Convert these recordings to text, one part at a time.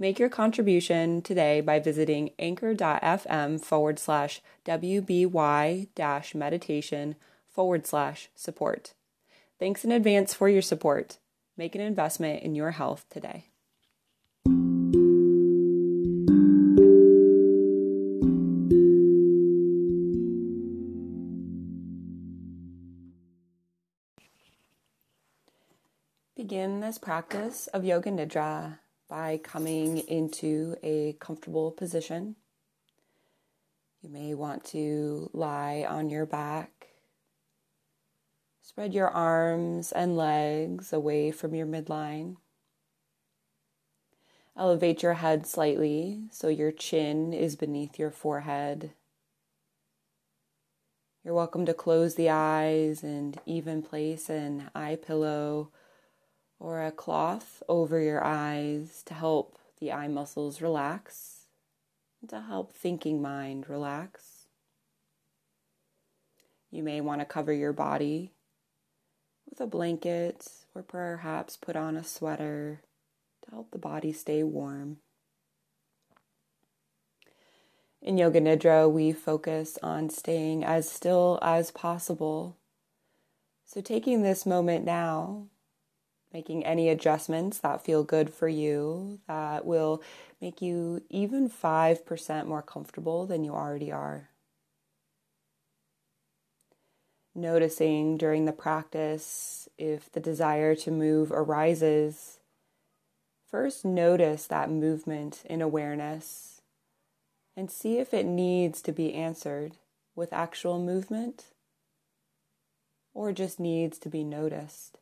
Make your contribution today by visiting anchor.fm forward slash WBY dash meditation forward slash support. Thanks in advance for your support. Make an investment in your health today. Begin this practice of Yoga Nidra by coming into a comfortable position. You may want to lie on your back. Spread your arms and legs away from your midline. Elevate your head slightly so your chin is beneath your forehead. You're welcome to close the eyes and even place an eye pillow or a cloth over your eyes to help the eye muscles relax and to help thinking mind relax. You may want to cover your body with a blanket or perhaps put on a sweater to help the body stay warm. In Yoga Nidra, we focus on staying as still as possible. So, taking this moment now making any adjustments that feel good for you that will make you even 5% more comfortable than you already are. Noticing during the practice if the desire to move arises. First, notice that movement in awareness and see if it needs to be answered with actual movement or just needs to be noticed.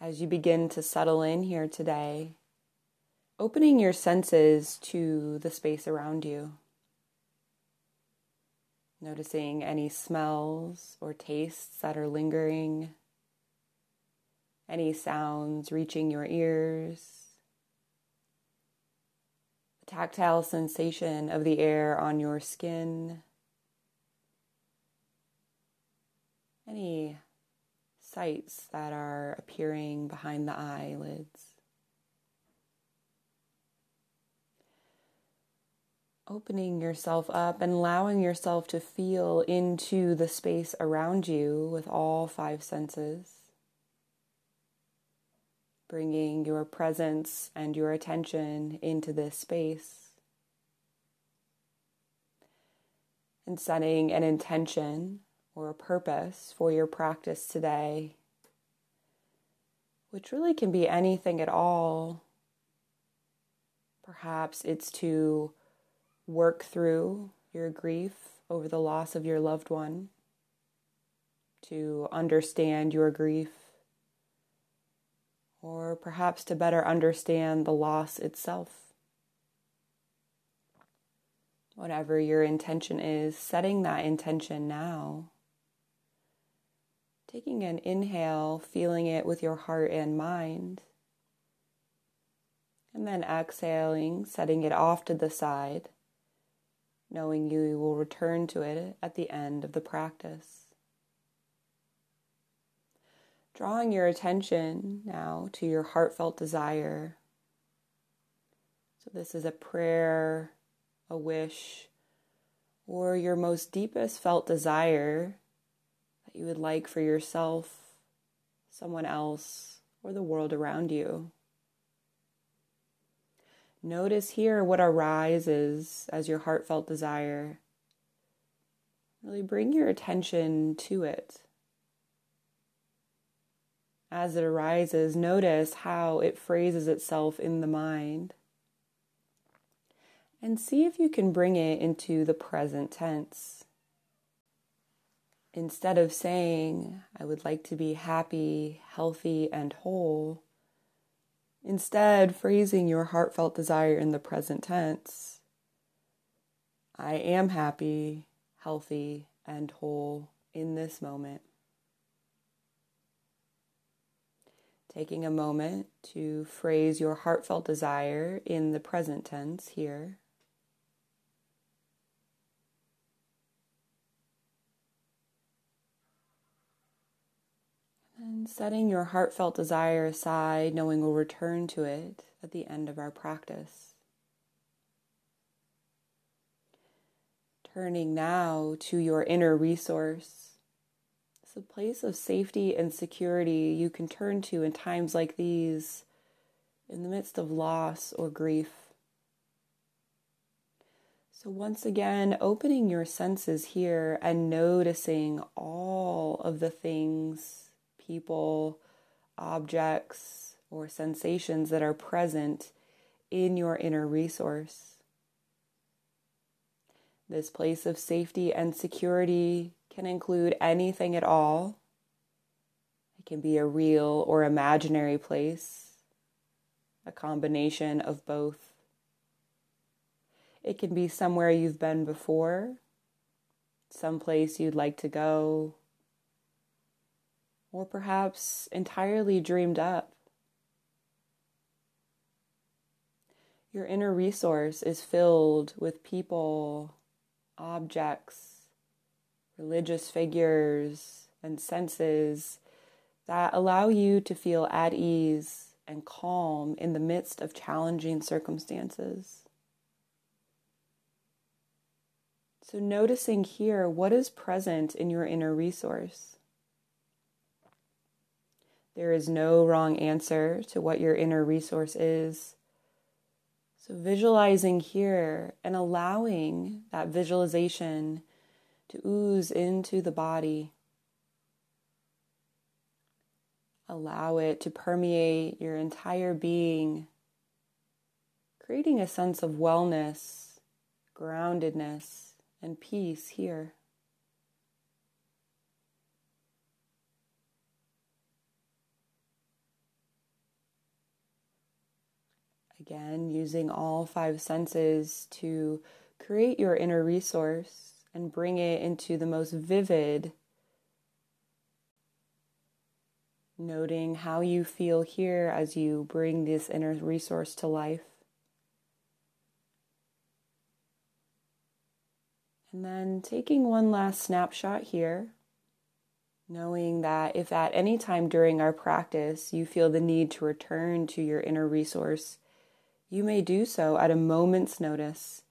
As you begin to settle in here today, opening your senses to the space around you. Noticing any smells or tastes that are lingering, any sounds reaching your ears, the tactile sensation of the air on your skin, any sights that are appearing behind the eyelids. Opening yourself up and allowing yourself to feel into the space around you with all five senses. Bringing your presence and your attention into this space. And setting an intention or a purpose for your practice today, which really can be anything at all. Perhaps it's to work through your grief over the loss of your loved one, to understand your grief, or perhaps to better understand the loss itself. Whatever your intention is, setting that intention now Taking an inhale, feeling it with your heart and mind. And then exhaling, setting it off to the side, knowing you will return to it at the end of the practice. Drawing your attention now to your heartfelt desire. So, this is a prayer, a wish, or your most deepest felt desire you would like for yourself, someone else, or the world around you. Notice here what arises as your heartfelt desire. Really bring your attention to it. As it arises, notice how it phrases itself in the mind. And see if you can bring it into the present tense instead of saying, I would like to be happy, healthy, and whole, instead phrasing your heartfelt desire in the present tense. I am happy, healthy, and whole in this moment. Taking a moment to phrase your heartfelt desire in the present tense here. And setting your heartfelt desire aside, knowing we'll return to it at the end of our practice. Turning now to your inner resource. It's a place of safety and security you can turn to in times like these, in the midst of loss or grief. So, once again, opening your senses here and noticing all of the things, people, objects, or sensations that are present in your inner resource. This place of safety and security can include anything at all. It can be a real or imaginary place, a combination of both. It can be somewhere you've been before, someplace you'd like to go, or perhaps entirely dreamed up. Your inner resource is filled with people, objects, religious figures, and senses that allow you to feel at ease and calm in the midst of challenging circumstances. So, noticing here what is present in your inner resource. There is no wrong answer to what your inner resource is. So, visualizing here and allowing that visualization to ooze into the body. Allow it to permeate your entire being, creating a sense of wellness, groundedness, and peace here. Again, using all five senses to create your inner resource and bring it into the most vivid. Noting how you feel here as you bring this inner resource to life. And then taking one last snapshot here, knowing that if at any time during our practice you feel the need to return to your inner resource, you may do so at a moment's notice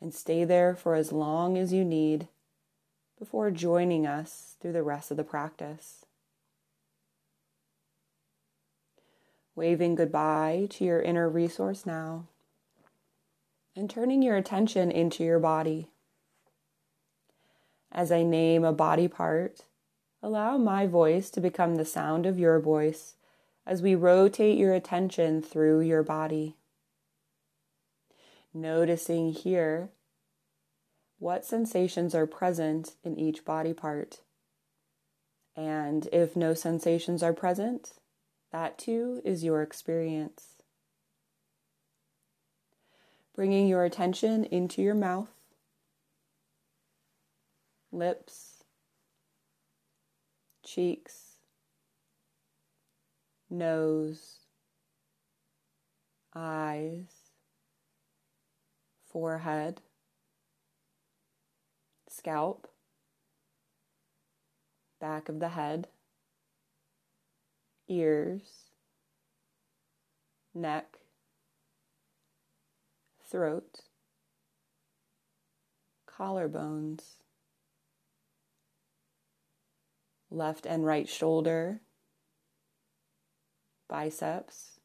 and stay there for as long as you need before joining us through the rest of the practice. Waving goodbye to your inner resource now and turning your attention into your body. As I name a body part, allow my voice to become the sound of your voice as we rotate your attention through your body noticing here what sensations are present in each body part. And if no sensations are present, that too is your experience. Bringing your attention into your mouth, lips, cheeks, nose, eyes, forehead, scalp, back of the head, ears, neck, throat, collarbones, left and right shoulder, biceps,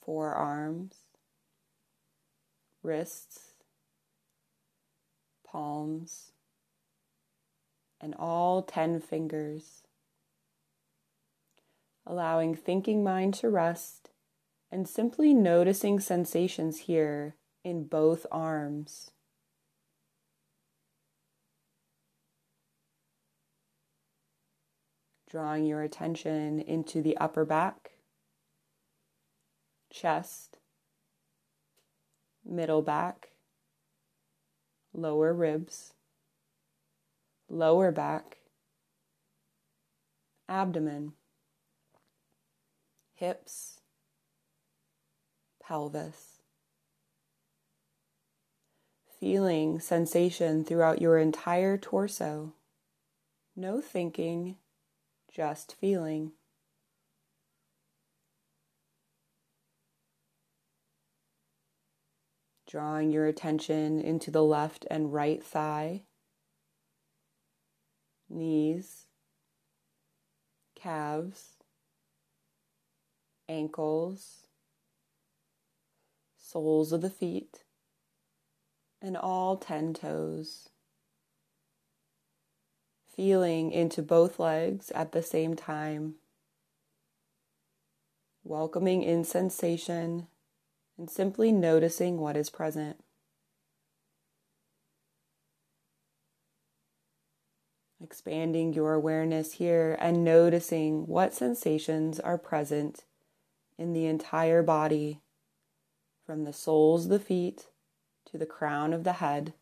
forearms, wrists, palms, and all 10 fingers. Allowing thinking mind to rest and simply noticing sensations here in both arms. Drawing your attention into the upper back, chest, middle back, lower ribs, lower back, abdomen, hips, pelvis. Feeling sensation throughout your entire torso. No thinking, just feeling. Drawing your attention into the left and right thigh, knees, calves, ankles, soles of the feet, and all 10 toes. Feeling into both legs at the same time. Welcoming in sensation and simply noticing what is present. Expanding your awareness here and noticing what sensations are present in the entire body, from the soles of the feet to the crown of the head.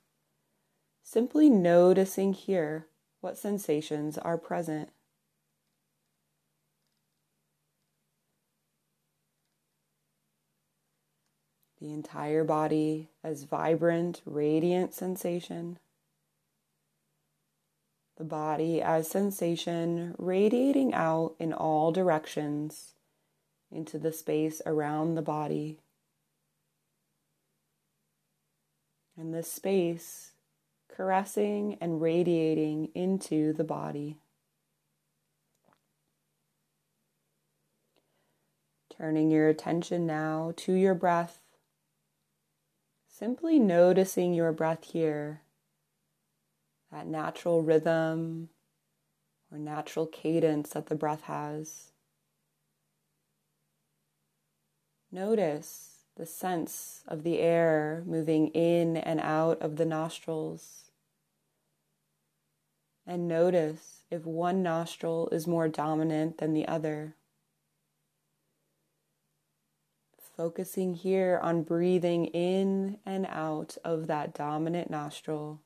Simply noticing here what sensations are present. The entire body as vibrant, radiant sensation. The body as sensation radiating out in all directions into the space around the body. And this space caressing and radiating into the body. Turning your attention now to your breath, simply noticing your breath here, that natural rhythm or natural cadence that the breath has. Notice the sense of the air moving in and out of the nostrils. And notice if one nostril is more dominant than the other. Focusing here on breathing in and out of that dominant nostril.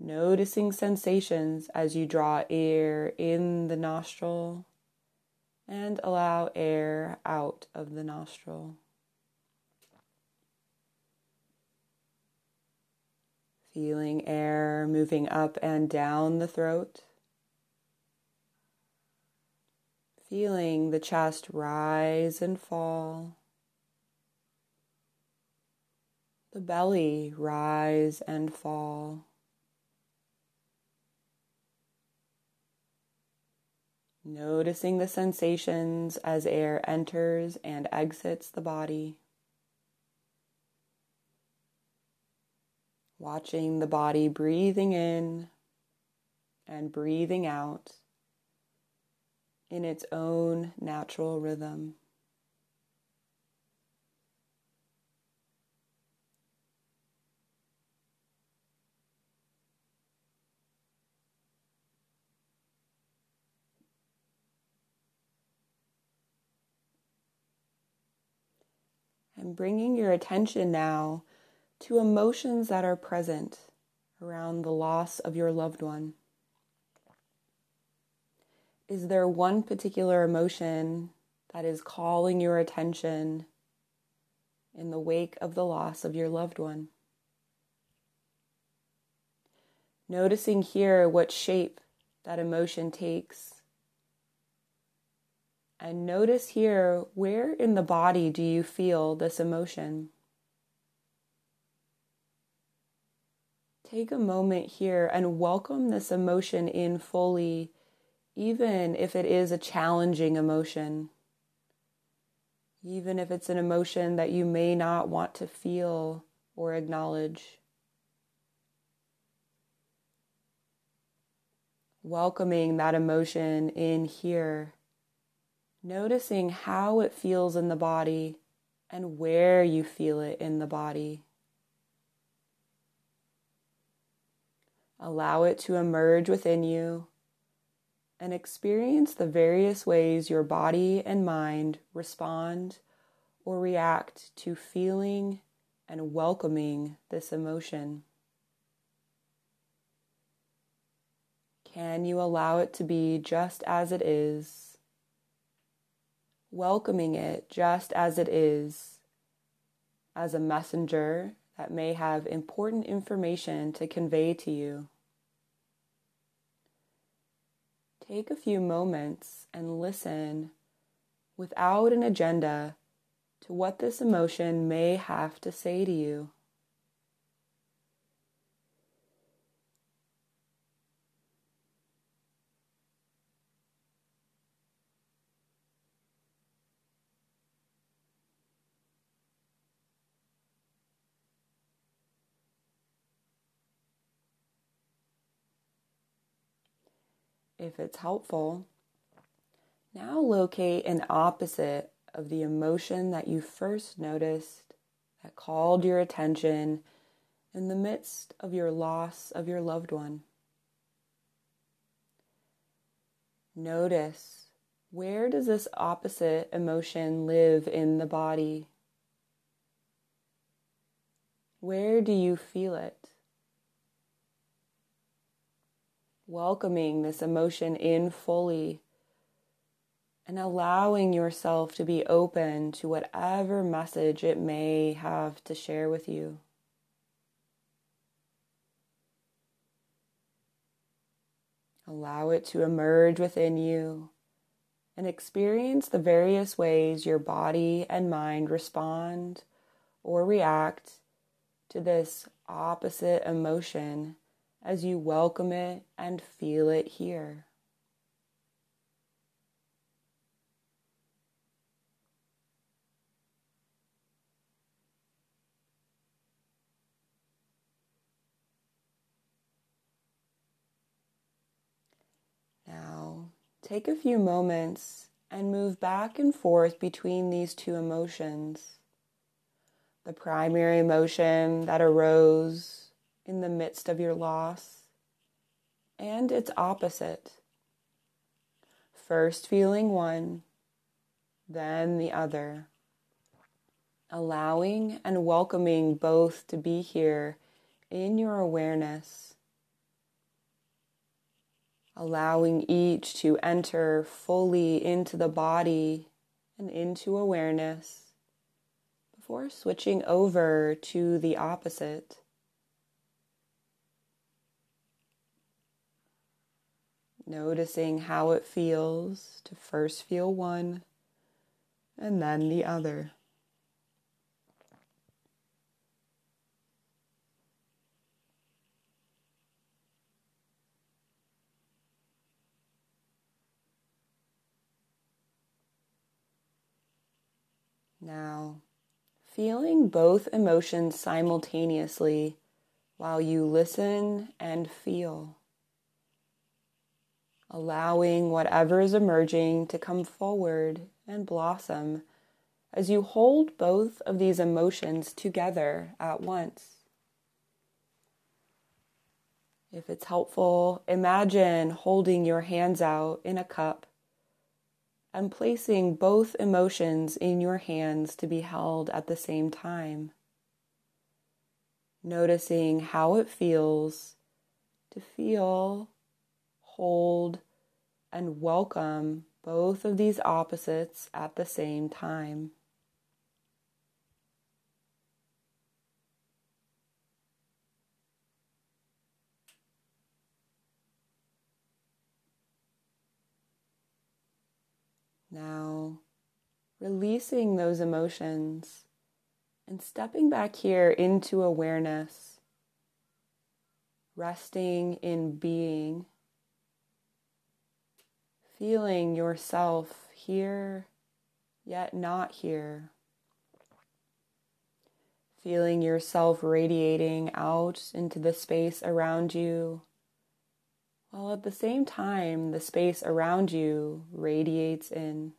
Noticing sensations as you draw air in the nostril and allow air out of the nostril. Feeling air moving up and down the throat. Feeling the chest rise and fall. The belly rise and fall. Noticing the sensations as air enters and exits the body. Watching the body breathing in and breathing out in its own natural rhythm. and bringing your attention now to emotions that are present around the loss of your loved one. Is there one particular emotion that is calling your attention in the wake of the loss of your loved one? Noticing here what shape that emotion takes and notice here where in the body do you feel this emotion? Take a moment here and welcome this emotion in fully, even if it is a challenging emotion. Even if it's an emotion that you may not want to feel or acknowledge. Welcoming that emotion in here Noticing how it feels in the body and where you feel it in the body. Allow it to emerge within you and experience the various ways your body and mind respond or react to feeling and welcoming this emotion. Can you allow it to be just as it is? Welcoming it just as it is, as a messenger that may have important information to convey to you. Take a few moments and listen without an agenda to what this emotion may have to say to you. If it's helpful, now locate an opposite of the emotion that you first noticed that called your attention in the midst of your loss of your loved one. Notice where does this opposite emotion live in the body? Where do you feel it? Welcoming this emotion in fully and allowing yourself to be open to whatever message it may have to share with you. Allow it to emerge within you and experience the various ways your body and mind respond or react to this opposite emotion as you welcome it and feel it here. Now, take a few moments and move back and forth between these two emotions. The primary emotion that arose in the midst of your loss, and its opposite. First feeling one, then the other. Allowing and welcoming both to be here in your awareness. Allowing each to enter fully into the body and into awareness before switching over to the opposite. Noticing how it feels to first feel one and then the other. Now, feeling both emotions simultaneously while you listen and feel allowing whatever is emerging to come forward and blossom as you hold both of these emotions together at once. If it's helpful, imagine holding your hands out in a cup and placing both emotions in your hands to be held at the same time. Noticing how it feels to feel hold, and welcome both of these opposites at the same time. Now, releasing those emotions and stepping back here into awareness, resting in being feeling yourself here, yet not here. Feeling yourself radiating out into the space around you, while at the same time, the space around you radiates in.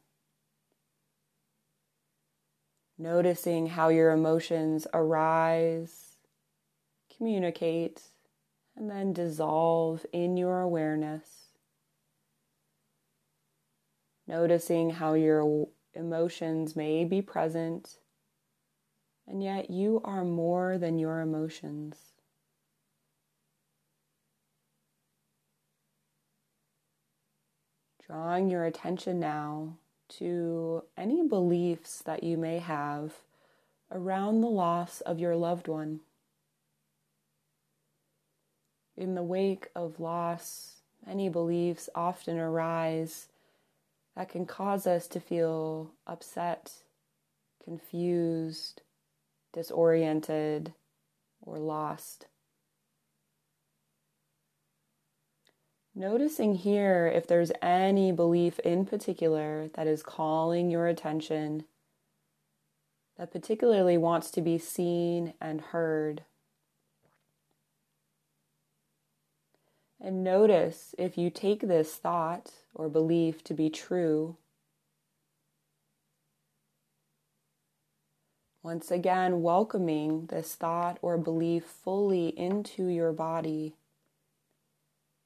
Noticing how your emotions arise, communicate, and then dissolve in your awareness noticing how your emotions may be present, and yet you are more than your emotions. Drawing your attention now to any beliefs that you may have around the loss of your loved one. In the wake of loss, many beliefs often arise that can cause us to feel upset, confused, disoriented, or lost. Noticing here if there's any belief in particular that is calling your attention, that particularly wants to be seen and heard. And notice if you take this thought or belief to be true. Once again, welcoming this thought or belief fully into your body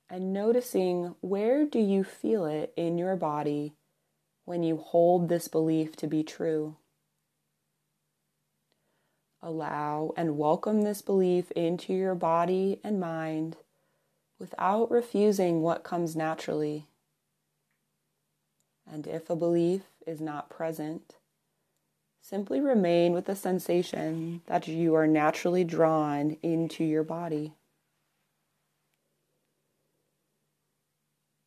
and noticing where do you feel it in your body when you hold this belief to be true. Allow and welcome this belief into your body and mind without refusing what comes naturally. And if a belief is not present, simply remain with the sensation that you are naturally drawn into your body.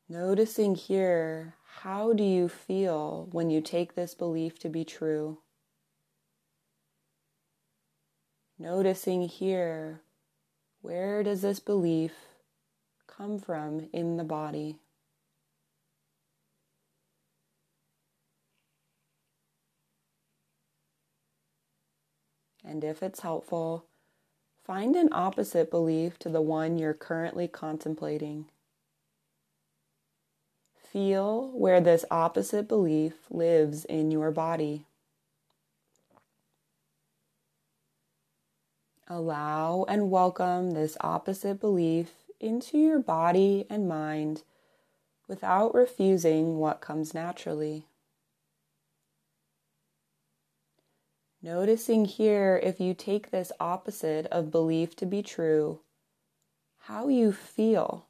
Noticing here, how do you feel when you take this belief to be true? Noticing here, where does this belief come from in the body? And if it's helpful, find an opposite belief to the one you're currently contemplating. Feel where this opposite belief lives in your body. Allow and welcome this opposite belief into your body and mind without refusing what comes naturally. Noticing here if you take this opposite of belief to be true, how you feel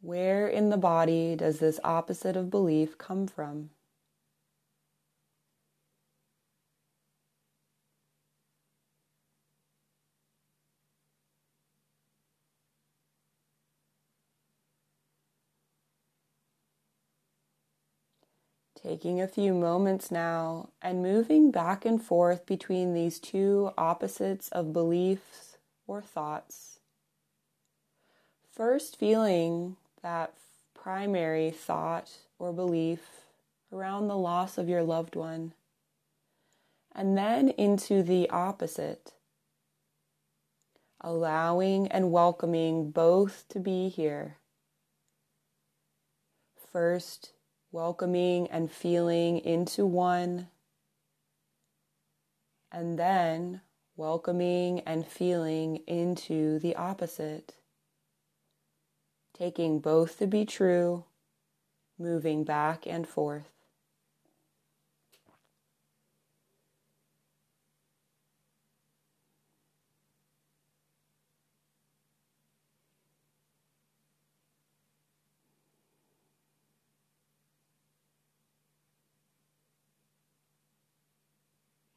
where in the body does this opposite of belief come from? Taking a few moments now and moving back and forth between these two opposites of beliefs or thoughts. First, feeling that primary thought or belief around the loss of your loved one, and then into the opposite, allowing and welcoming both to be here. First, welcoming and feeling into one, and then welcoming and feeling into the opposite taking both to be true, moving back and forth.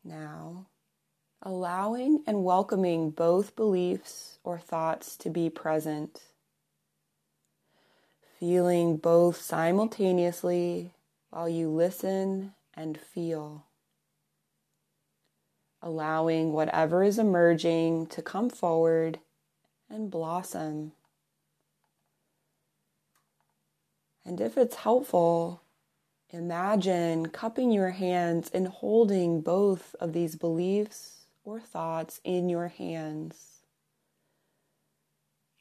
Now, allowing and welcoming both beliefs or thoughts to be present feeling both simultaneously while you listen and feel. Allowing whatever is emerging to come forward and blossom. And if it's helpful, imagine cupping your hands and holding both of these beliefs or thoughts in your hands.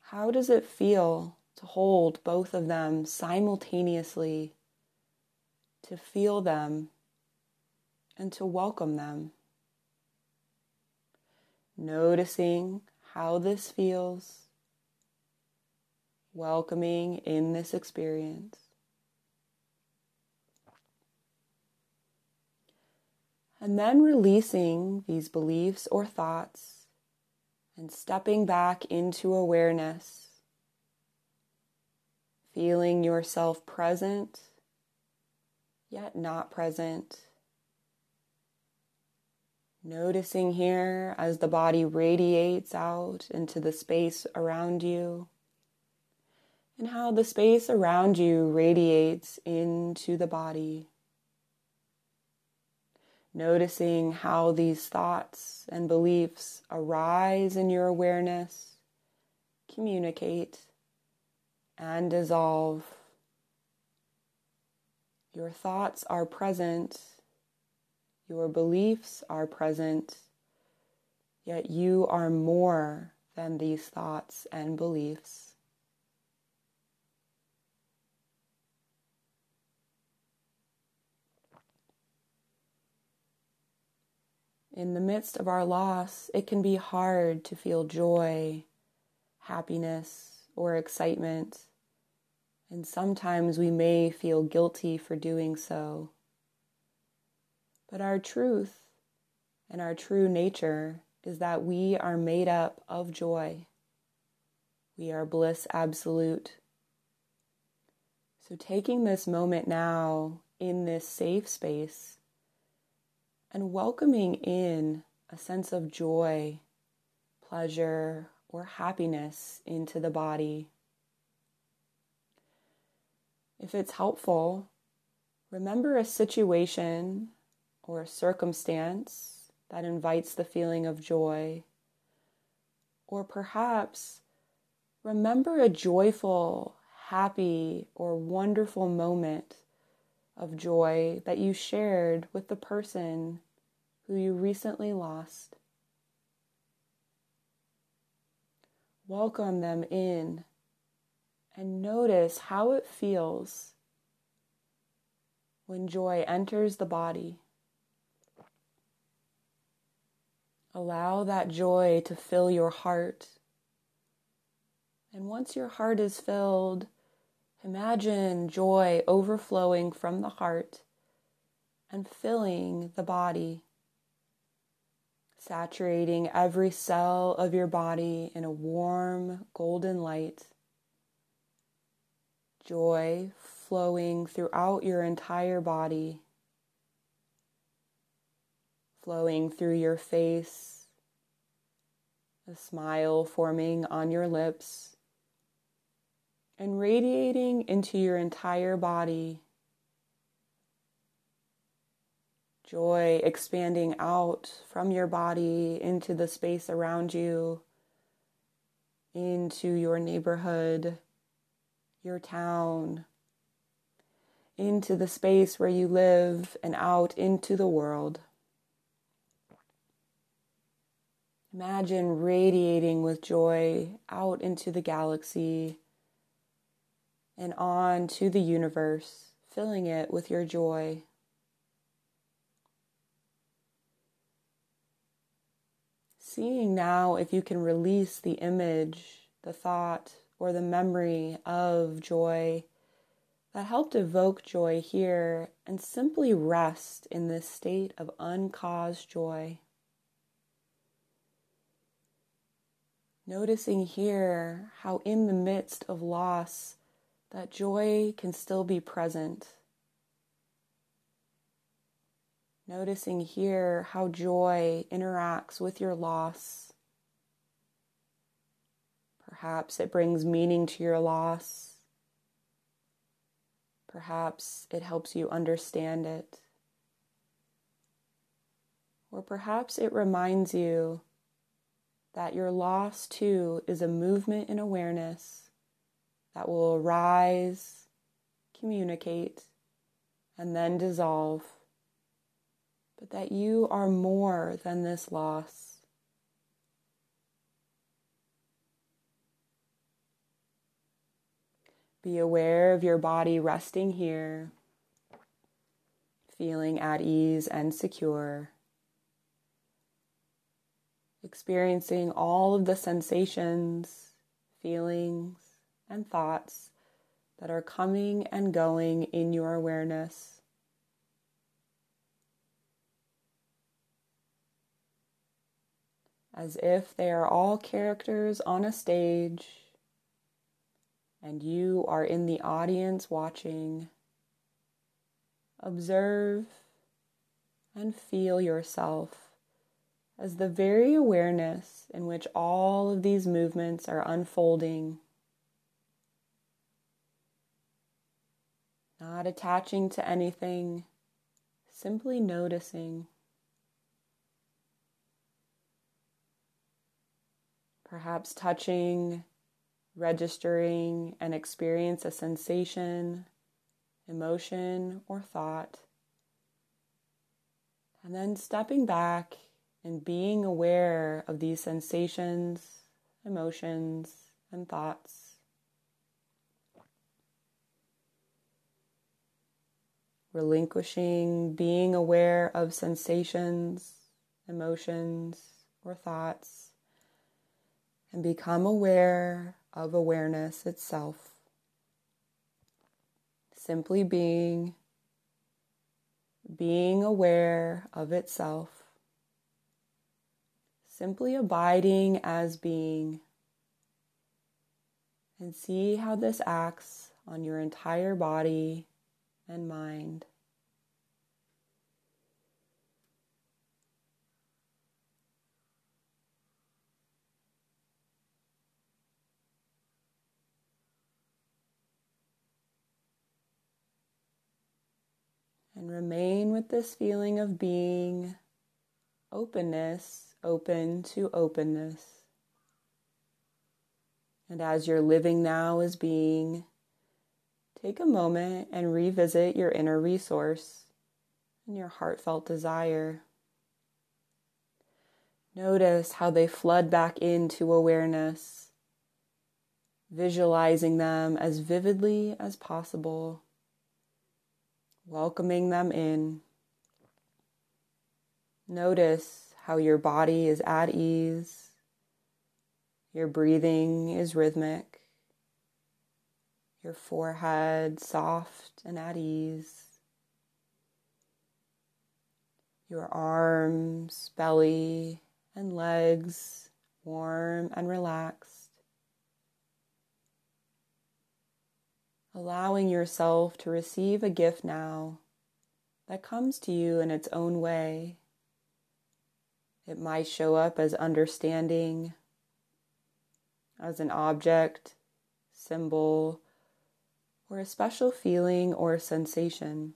How does it feel to hold both of them simultaneously, to feel them, and to welcome them. Noticing how this feels, welcoming in this experience. And then releasing these beliefs or thoughts and stepping back into awareness feeling yourself present, yet not present. Noticing here as the body radiates out into the space around you, and how the space around you radiates into the body. Noticing how these thoughts and beliefs arise in your awareness, communicate, and dissolve. Your thoughts are present, your beliefs are present, yet you are more than these thoughts and beliefs. In the midst of our loss, it can be hard to feel joy, happiness, or excitement, and sometimes we may feel guilty for doing so. But our truth and our true nature is that we are made up of joy. We are bliss absolute. So, taking this moment now in this safe space and welcoming in a sense of joy, pleasure, or happiness into the body. If it's helpful, remember a situation or a circumstance that invites the feeling of joy. Or perhaps remember a joyful, happy, or wonderful moment of joy that you shared with the person who you recently lost. Welcome them in and notice how it feels when joy enters the body. Allow that joy to fill your heart. And once your heart is filled, Imagine joy overflowing from the heart and filling the body, saturating every cell of your body in a warm golden light. Joy flowing throughout your entire body, flowing through your face, a smile forming on your lips and radiating into your entire body. Joy expanding out from your body into the space around you, into your neighborhood, your town, into the space where you live, and out into the world. Imagine radiating with joy out into the galaxy and on to the universe, filling it with your joy. Seeing now if you can release the image, the thought, or the memory of joy that helped evoke joy here and simply rest in this state of uncaused joy. Noticing here how, in the midst of loss, that joy can still be present. Noticing here how joy interacts with your loss. Perhaps it brings meaning to your loss. Perhaps it helps you understand it. Or perhaps it reminds you that your loss too is a movement in awareness that will arise, communicate, and then dissolve, but that you are more than this loss. Be aware of your body resting here, feeling at ease and secure, experiencing all of the sensations, feelings, and thoughts that are coming and going in your awareness. As if they are all characters on a stage, and you are in the audience watching, observe and feel yourself as the very awareness in which all of these movements are unfolding, not attaching to anything, simply noticing. Perhaps touching, registering, and experience a sensation, emotion, or thought. And then stepping back and being aware of these sensations, emotions, and thoughts. Relinquishing being aware of sensations, emotions, or thoughts, and become aware of awareness itself. Simply being, being aware of itself simply abiding as being. And see how this acts on your entire body and mind. And remain with this feeling of being, openness, open to openness. And as you're living now as being, take a moment and revisit your inner resource and your heartfelt desire. Notice how they flood back into awareness, visualizing them as vividly as possible, welcoming them in. Notice how your body is at ease, your breathing is rhythmic, your forehead soft and at ease, your arms, belly, and legs warm and relaxed. Allowing yourself to receive a gift now that comes to you in its own way it might show up as understanding, as an object, symbol, or a special feeling or sensation.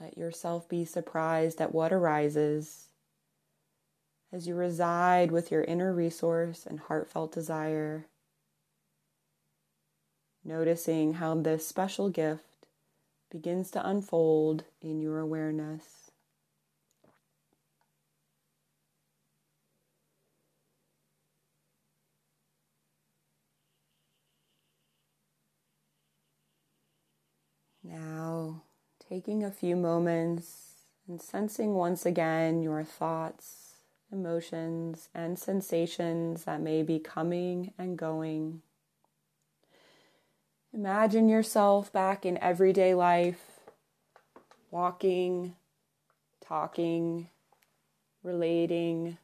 Let yourself be surprised at what arises as you reside with your inner resource and heartfelt desire, noticing how this special gift begins to unfold in your awareness. Now, taking a few moments and sensing once again your thoughts, emotions, and sensations that may be coming and going. Imagine yourself back in everyday life, walking, talking, relating,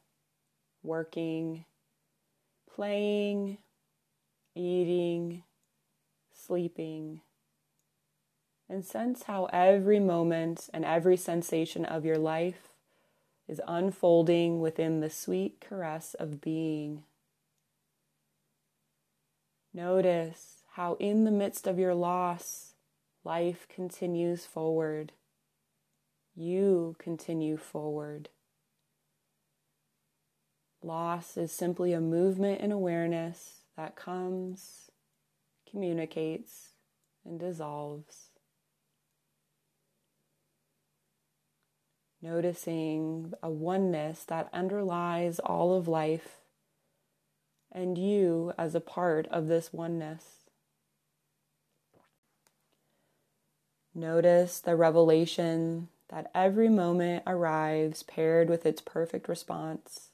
working, playing, eating, sleeping and sense how every moment and every sensation of your life is unfolding within the sweet caress of being. Notice how, in the midst of your loss, life continues forward. You continue forward. Loss is simply a movement in awareness that comes, communicates, and dissolves. Noticing a oneness that underlies all of life and you as a part of this oneness. Notice the revelation that every moment arrives paired with its perfect response.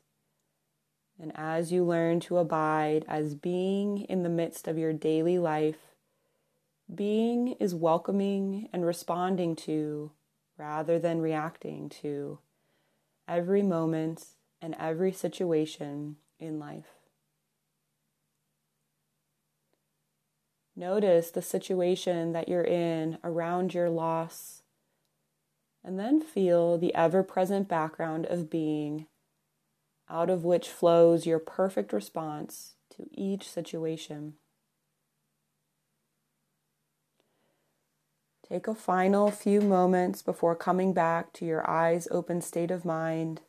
And as you learn to abide as being in the midst of your daily life, being is welcoming and responding to rather than reacting to every moment and every situation in life. Notice the situation that you're in around your loss, and then feel the ever present background of being, out of which flows your perfect response to each situation. Take a final few moments before coming back to your eyes open state of mind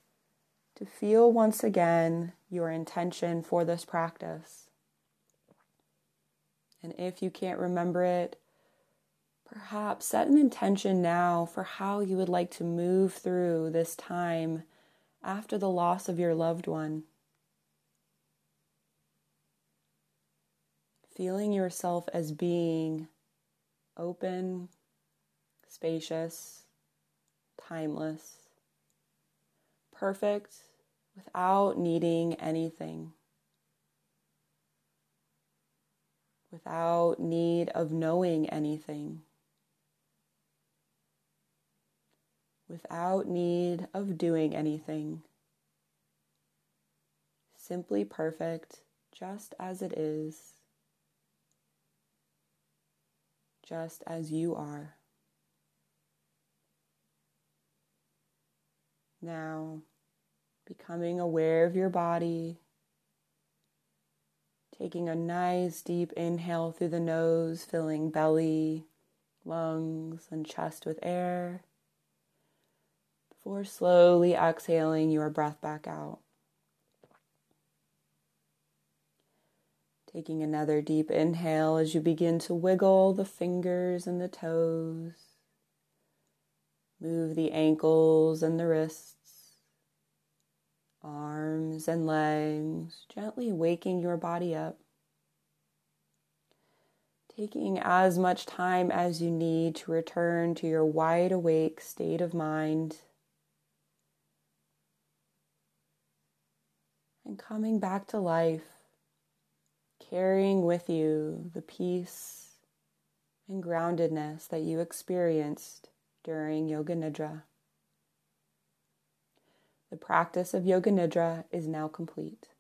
to feel once again your intention for this practice. And if you can't remember it, perhaps set an intention now for how you would like to move through this time after the loss of your loved one. Feeling yourself as being open spacious, timeless, perfect without needing anything, without need of knowing anything, without need of doing anything. Simply perfect, just as it is, just as you are. Now, becoming aware of your body, taking a nice deep inhale through the nose, filling belly, lungs, and chest with air, before slowly exhaling your breath back out. Taking another deep inhale as you begin to wiggle the fingers and the toes. Move the ankles and the wrists, arms and legs, gently waking your body up. Taking as much time as you need to return to your wide awake state of mind. And coming back to life, carrying with you the peace and groundedness that you experienced during Yoga Nidra. The practice of Yoga Nidra is now complete.